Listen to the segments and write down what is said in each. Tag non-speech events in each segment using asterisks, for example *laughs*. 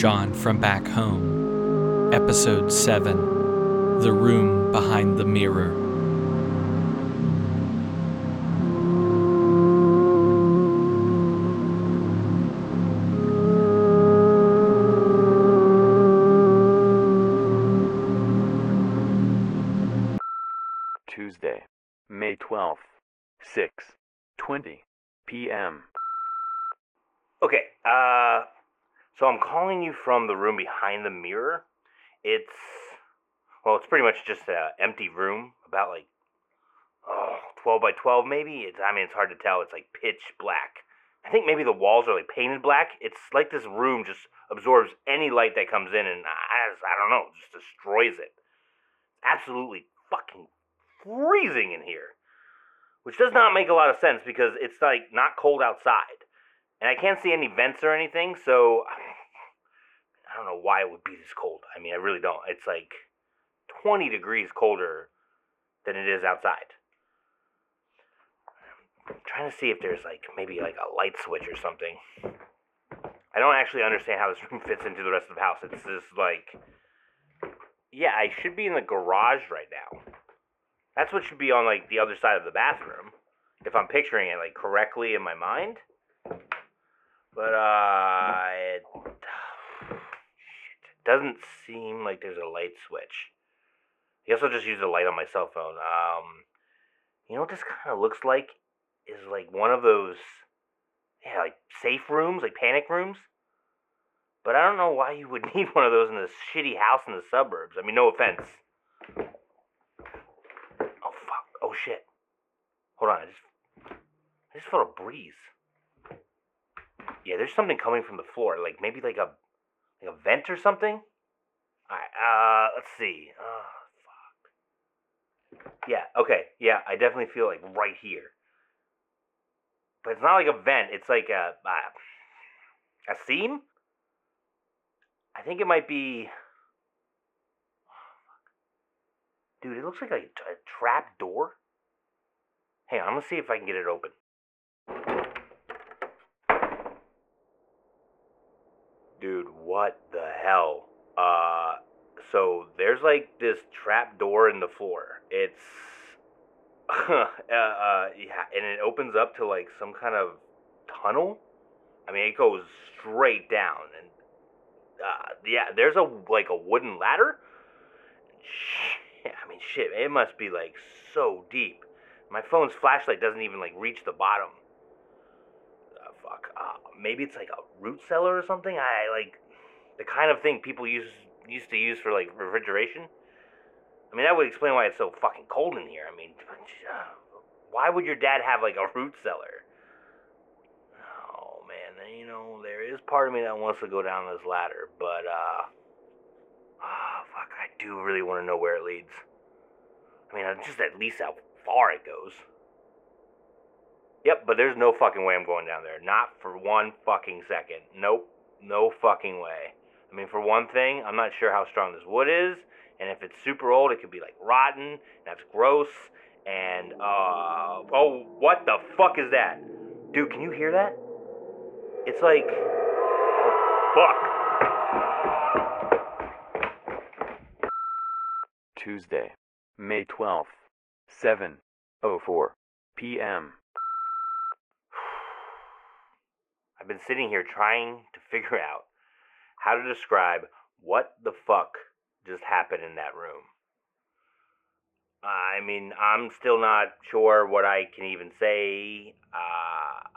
John from Back Home, Episode 7 The Room Behind the Mirror. Tuesday, May 12th, 6:20 p.m. Okay, uh, so I'm calling you from the room behind the mirror. It's, well, it's pretty much just an empty room, about like, oh, 12 by 12 maybe. It's, I mean, it's hard to tell. It's like pitch black. I think maybe the walls are like painted black. It's like this room just absorbs any light that comes in and I, I don't know, just destroys it. Absolutely fucking freezing in here. Which does not make a lot of sense because it's like not cold outside. And I can't see any vents or anything, so I don't know why it would be this cold. I mean, I really don't. It's like 20 degrees colder than it is outside. I'm trying to see if there's like maybe like a light switch or something. I don't actually understand how this *laughs* room fits into the rest of the house. It's just like yeah, I should be in the garage right now. That's what should be on like the other side of the bathroom, if I'm picturing it like correctly in my mind. But uh, *sighs* it, doesn't seem like there's a light switch. I guess I'll just use the light on my cell phone. Um, you know what this kind of looks like is like one of those, yeah, like safe rooms, like panic rooms. But I don't know why you would *laughs* need one of those in this shitty house in the suburbs. I mean, no offense. Oh fuck! Oh shit! Hold on, I just, I just felt a breeze. Yeah, there's something coming from the floor, like maybe like a, like a vent or something. Alright, uh, let's see. Oh fuck. Yeah, okay, yeah, I definitely feel like right here. But it's not like a vent. It's like a, uh, a seam. I think it might be. Dude, it looks like a, a trap door. Hey, I'm gonna see if I can get it open. Dude, what the hell? Uh, so there's like this trap door in the floor. It's, *laughs* uh, uh, yeah, and it opens up to like some kind of tunnel. I mean, it goes straight down, and uh, yeah, there's a like a wooden ladder. I mean, shit, it must be like so deep. My phone's flashlight doesn't even like reach the bottom. Uh, fuck. Uh, maybe it's like a root cellar or something. I like the kind of thing people use used to use for like refrigeration. I mean, that would explain why it's so fucking cold in here. I mean, *laughs* why would your dad have like a root cellar? Oh man, you know there is part of me that wants to go down this ladder, but uh, oh *sighs* fuck, I do really want to know where it leads. I mean, just at least how far it goes. Yep, but there's no fucking way I'm going down there. Not for one fucking second. Nope. No fucking way. I mean, for one thing, I'm not sure how strong this wood is, and if it's super old, it could be like rotten. That's gross. And uh, oh, what the fuck is that, dude? Can you hear that? It's like, oh fuck. Tuesday, May 12th, 7:04 p.m. I've been sitting here trying to figure *laughs* out how to describe what the fuck just happened in that room. I mean, I'm still not sure what I can even say, uh,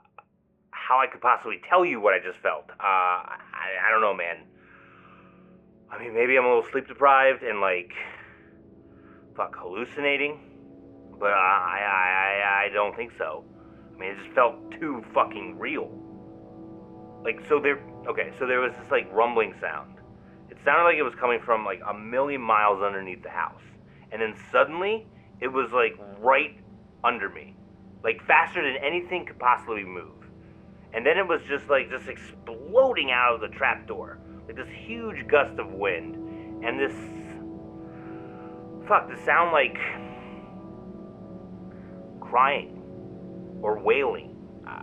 how I could possibly tell you what I just felt. Uh, I, I don't know, man. I mean, maybe I'm a little sleep deprived and like, fuck, hallucinating, but I, I, I, I don't think so. I mean, it just felt too fucking real. Like, so there, okay, so there was this like rumbling sound. It sounded like it was coming from like a million miles underneath the house. And then suddenly, it was like right under me. Like faster than anything could possibly move. And then it was just like just exploding out of the trap door. Like this huge gust of wind. And this fuck, the sound like crying or wailing. Uh,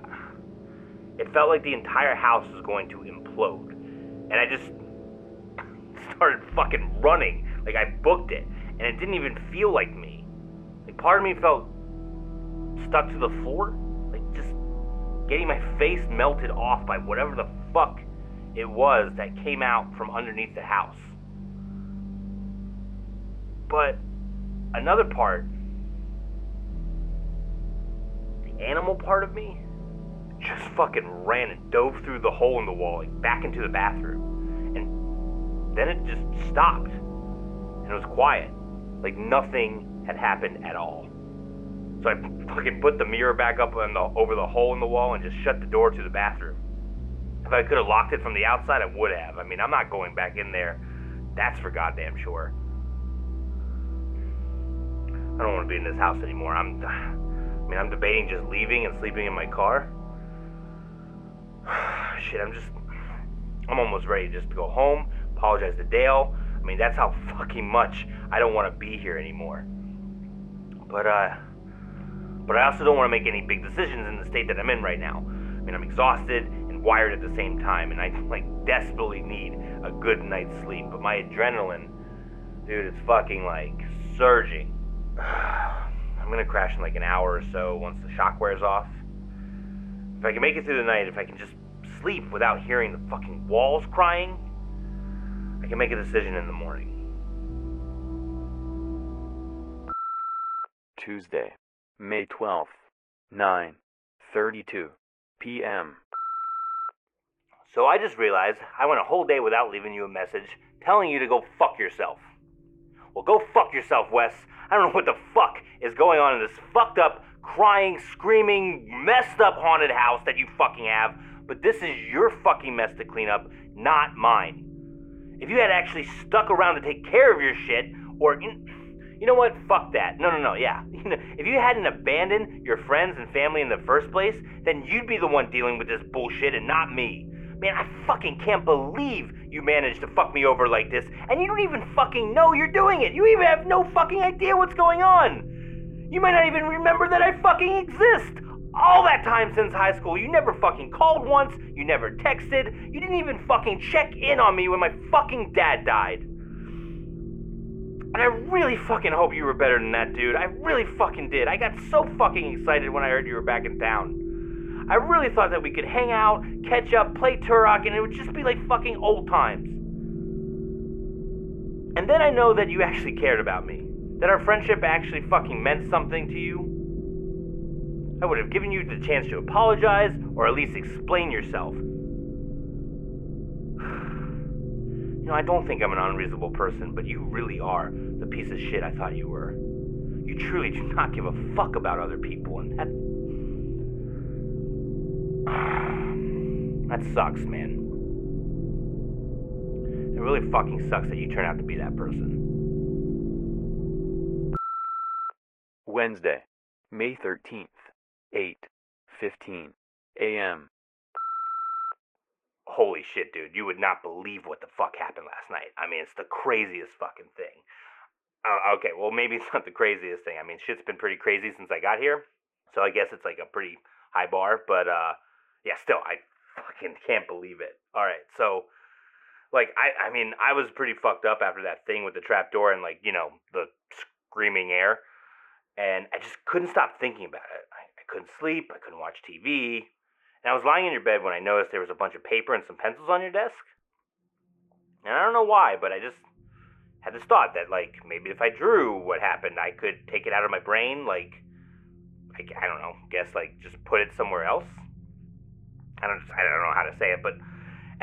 it felt like the entire house was going to implode. And I just *laughs* started fucking running. Like I booked it, and it didn't even feel like me. Like part of me felt stuck to the floor, like just getting my face melted off by whatever the fuck it was that came out from underneath the house. But another part, the animal part of me, just fucking ran and dove through the hole in the wall, like back into the bathroom. And then it just stopped. And it was quiet. Like nothing had happened at all. So I fucking put the mirror back up the, over the hole in the wall and just shut the door to the bathroom. If I could have locked it from the outside, I would have. I mean, I'm not going back in there. That's for goddamn sure. I don't want to be in this house anymore. I'm, I mean, I'm debating just leaving and sleeping in my car. *sighs* Shit, I'm just, I'm almost ready to just to go home, apologize to Dale. I mean, that's how fucking much I don't want to be here anymore. But, uh, but I also don't want to make any big decisions in the state that I'm in right now. I mean, I'm exhausted and wired at the same time, and I, like, desperately need a good night's sleep. But my adrenaline, dude, it's fucking, like, surging. *sighs* I'm gonna crash in like an hour or so once the shock wears off. If I can make it through the night, if I can just sleep without hearing the fucking walls crying, I can make a decision in the morning. Tuesday, May 12th, 9:32 p.m. So I just realized I went a whole day without leaving you a message telling you to go fuck yourself. Well, go fuck yourself, Wes. I don't know what the fuck is going on in this fucked up, crying, screaming, messed up haunted house that you fucking have, but this is your fucking mess to clean up, not mine. If you had actually stuck around to take care of your shit, or you know what? Fuck that. No, no, no. Yeah. *laughs* If you hadn't abandoned your friends and family in the first place, then you'd be the one dealing with this bullshit and not me. Man, I fucking can't believe you managed to fuck me over like this, and you don't even fucking know you're doing it. You even have no fucking idea what's going on. You might not even remember that I fucking exist. All that time since high school, you never fucking called once, you never texted, you didn't even fucking check in on me when my fucking dad died. And I really fucking hope you were better than that, dude. I really fucking did. I got so fucking excited when I heard you were back in town. I really thought that we could hang out, catch up, play Turok, and it would just be like fucking old times. And then I know that you actually cared about me. That our friendship actually fucking meant something to you. I would have given you the chance to apologize, or at least explain yourself. *sighs* You know, I don't think I'm an unreasonable person, but you really are the piece of shit I thought you were. You truly do not give a fuck about other people, and that. *sighs* That sucks, man. It really fucking sucks that you turn out to be that person. Wednesday, May 13th, 8:15 a.m. Holy shit, dude. You would not believe what the fuck happened last night. I mean, it's the craziest fucking thing. Uh, okay, well, maybe *laughs* it's not the craziest thing. I mean, shit's been pretty crazy since I got here. So I guess it's like a pretty high bar. But, uh, yeah, still, I fucking can't believe it. All right, so, like, I, I mean, I was pretty fucked up after that thing with the trap door and, like, you know, the screaming air. And I just couldn't stop thinking about it. I, I couldn't sleep. I couldn't watch TV. And I was lying in your bed when I noticed there was a bunch of paper and some pencils on your desk. And I don't know why, but I just had this thought that, like, maybe if I drew what happened, I could take it out of my brain, like, I, I don't know, guess, like, just put it somewhere else. I don't, I don't know how to say it, but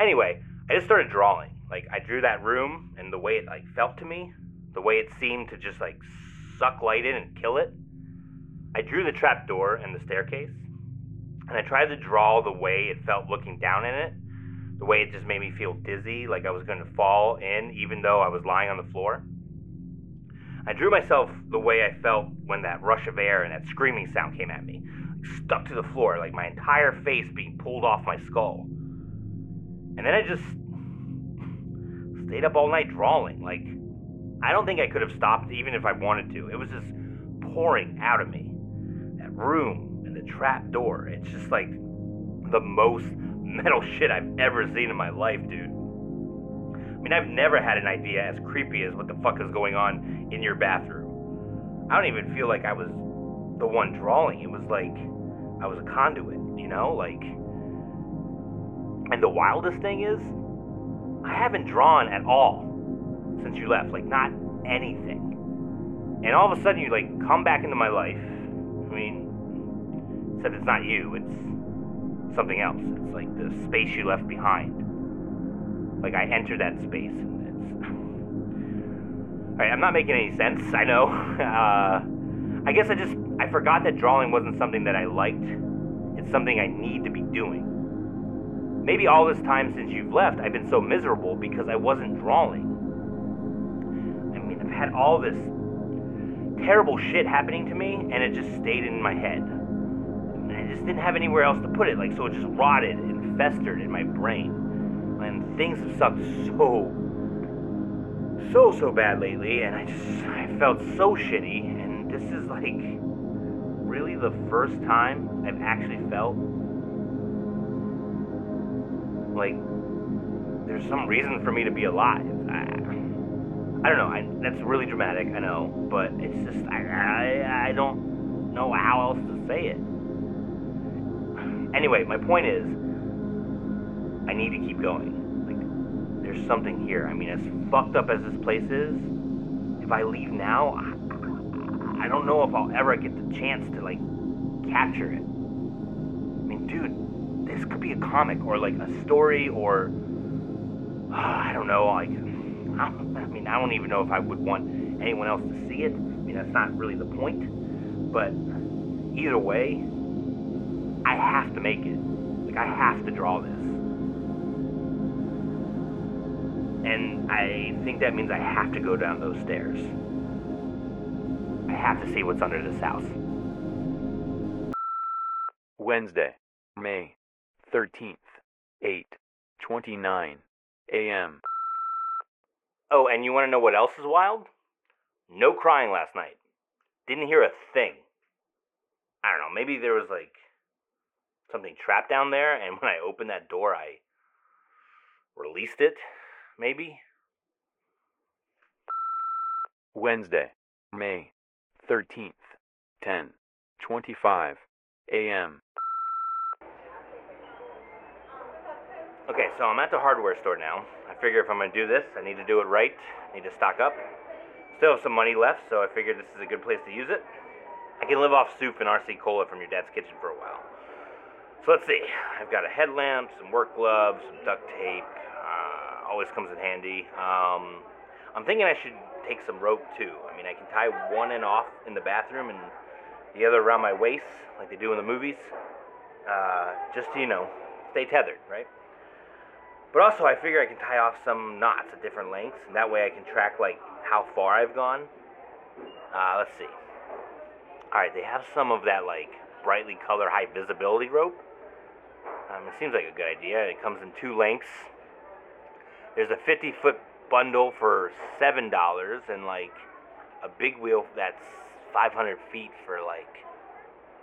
anyway, I just started drawing. Like, I drew that room and the way it, like, felt to me, the way it seemed to just, like, suck light in and kill it. I drew the trap door and the staircase and I tried to draw the way it felt looking down in it, the way it just made me feel dizzy, like I was going to fall in, even though I was lying on the floor. I drew myself the way I felt when that rush of air and that screaming sound came at me, stuck to the floor, like my entire face being pulled off my skull. And then I just stayed up all night drawing. Like, I don't think I could have stopped even if I wanted to. It was just pouring out of me. That room and the trap door. It's just like the most *laughs* metal shit I've ever seen in my life, dude. I mean, I've never had an idea as creepy as what the fuck is going on in your bathroom. I don't even feel like I was the one drawing. It was like I was a conduit, you know? Like. And the wildest thing is, I haven't drawn at all since you left. Like, not anything. And all of a sudden, you, like, come back into my life. I mean, except it's not you, it's something else. It's like the space you left behind. Like, I entered that space, and it's. *sighs* Alright, I'm not making any sense, I know. *laughs* Uh, I guess I just. I forgot that drawing wasn't something that I liked. It's something I need to be doing. Maybe all this time since you've left, I've been so miserable because I wasn't drawing. Had all this terrible shit happening to me, and it just stayed in my head. And I just didn't have anywhere else to put it, like, so it just rotted and festered in my brain. And things have sucked so, so, so bad lately, and I just, I felt so shitty, and this is like really the first time I've actually felt like there's some reason for me to be alive. I, I don't know. I, that's really dramatic. I know, but it's just I, I I don't know how else to say it. Anyway, my point is, I need to keep going. Like, there's something here. I mean, as fucked up as this place is, if I leave now, I, I don't know if I'll ever get the chance to like capture it. I mean, dude, this could be a comic or like a story or *sighs* I don't know. Like, I mean, I don't even know if I would want anyone else to see it. I mean, that's not really the point. But either way, I have to make it. Like, I have to draw this. And I think that means I have to go down those stairs. I have to see what's under this house. Wednesday, May 13th, 8:29 a.m. Oh, and you want to know what else is wild? No crying last night. Didn't hear a thing. I don't know, maybe there was like something trapped down there, and *laughs* when I opened that door, I released it, maybe? Wednesday, May 13th, 10:25 a.m. Okay, so I'm at the hardware store now. I figure if I'm gonna do this, I need to do it right. I need to stock up. Still have some money left, so I figured this is a good place to use it. I can live off soup and RC cola from your dad's kitchen for a while. So let's see. I've got a headlamp, some work gloves, some duct tape. Uh, always comes in handy. Um, I'm thinking I should take some rope too. I mean, I can tie one end off in the bathroom and the other around my waist, like they do in the movies. Uh, just to, you know, stay tethered, right? But also, I figure I can tie off some knots at different lengths, and that way I can track like how far I've gone. Uh, let's see. All right, they have some of that like brightly colored high visibility rope. Um, it seems like a good idea. It comes in two lengths. There's a 50 foot bundle for seven dollars, and like a big wheel that's 500 feet for like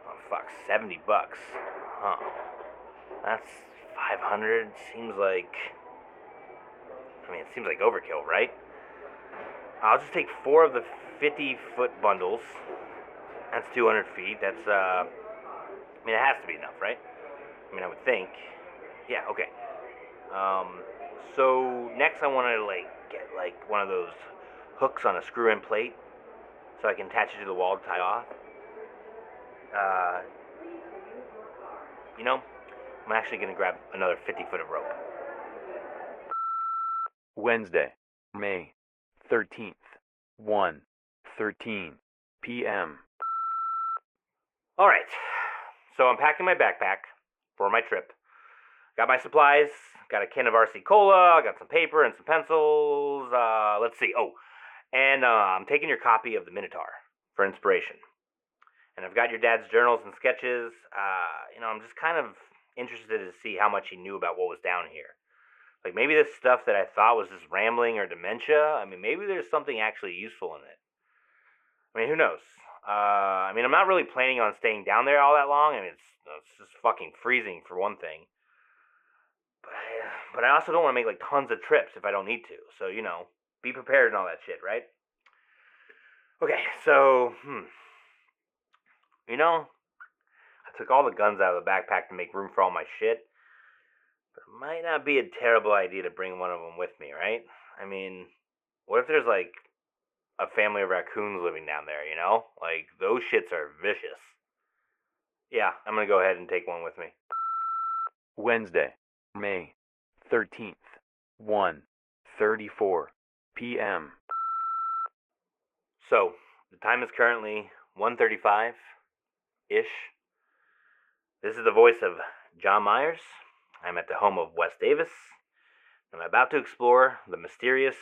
oh fuck 70 bucks. Huh. That's 500 seems like I mean it seems like overkill, right? I'll just take four of the 50 foot bundles. That's 200 feet. That's uh I mean it has to be enough, right? I mean I would think. Yeah, okay. Um so next I want to like get like one of those hooks on a screw in plate so I can attach it to the wall to tie off. Uh you know, I'm actually going to grab another 50 foot of rope. Wednesday, May 13th, 1:13 p.m. All right. So I'm packing my backpack for my trip. Got my supplies, got a can of RC cola, got some paper and some pencils. Uh, let's see. Oh, and uh, I'm taking your copy of the Minotaur for inspiration. And I've got your dad's journals and sketches. Uh, you know, I'm just kind of interested to see how much he knew about what was down here. Like maybe this stuff that I thought was just rambling or dementia. I mean, maybe there's something actually useful in it. I mean, who knows? Uh, I mean, I'm not really planning on staying down there all that long. I mean, it's it's just fucking freezing for one thing. But I, but I also don't want to make like tons of trips if I don't need to. So, you know, be prepared and all that shit, right? Okay, so, hmm. You know, took all the guns out of the backpack to make room for all my shit. But it might not be a terrible idea to bring one of them with me, right? I mean, what if there's like a family of raccoons living down there, you know? Like, those shits are vicious. Yeah, I'm gonna go ahead and take one with me. Wednesday, May 13th, 1:34 p.m. So, the time is currently 1:35 ish. This is the voice of John Myers. I'm at the home of Wes Davis. I'm about to explore the mysterious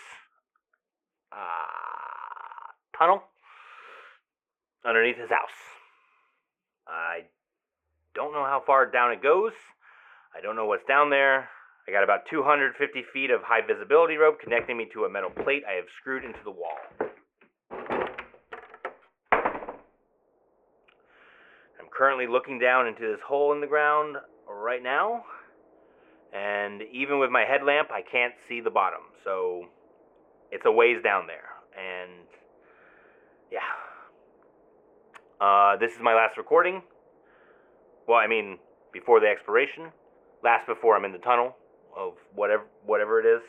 uh, tunnel underneath his house. I don't know how far down it goes. I don't know what's down there. I got about 250 feet of high visibility rope connecting me to a metal plate I have screwed into the wall. I'm currently looking down into this hole in the ground right now, and even with my headlamp, I can't see the bottom. So it's a ways down there, and yeah. Uh, this is my last recording. Well, I mean, before the expiration, last before I'm in the tunnel of whatever whatever it is.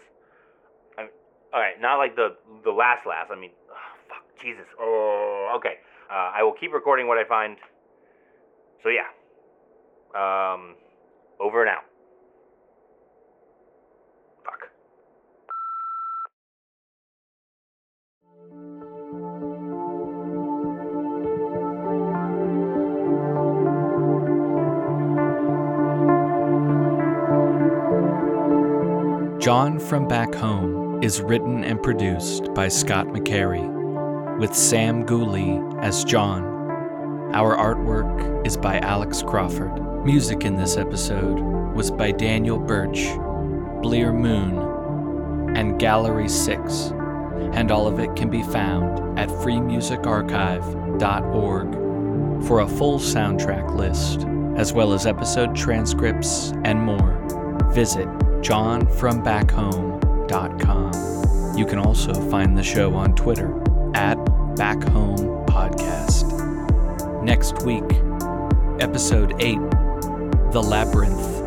I mean, all right, not like the the last last. I mean, oh, fuck, Jesus. Oh, okay. Uh, I will keep recording what I find. So yeah. Um, over and out. Fuck. John from Back Home is written and produced by Scott McCarrey, with Sam Gooley as John. Our artwork is by Alex Crawford. Music in this episode was by Daniel Birch, Blear Moon, and Gallery 6, and all of it can be found at freemusicarchive.org for a full soundtrack list, as well as episode transcripts and more. Visit johnfrombackhome.com. You can also find the show on Twitter at Backhome. Next week, Episode 8 The Labyrinth.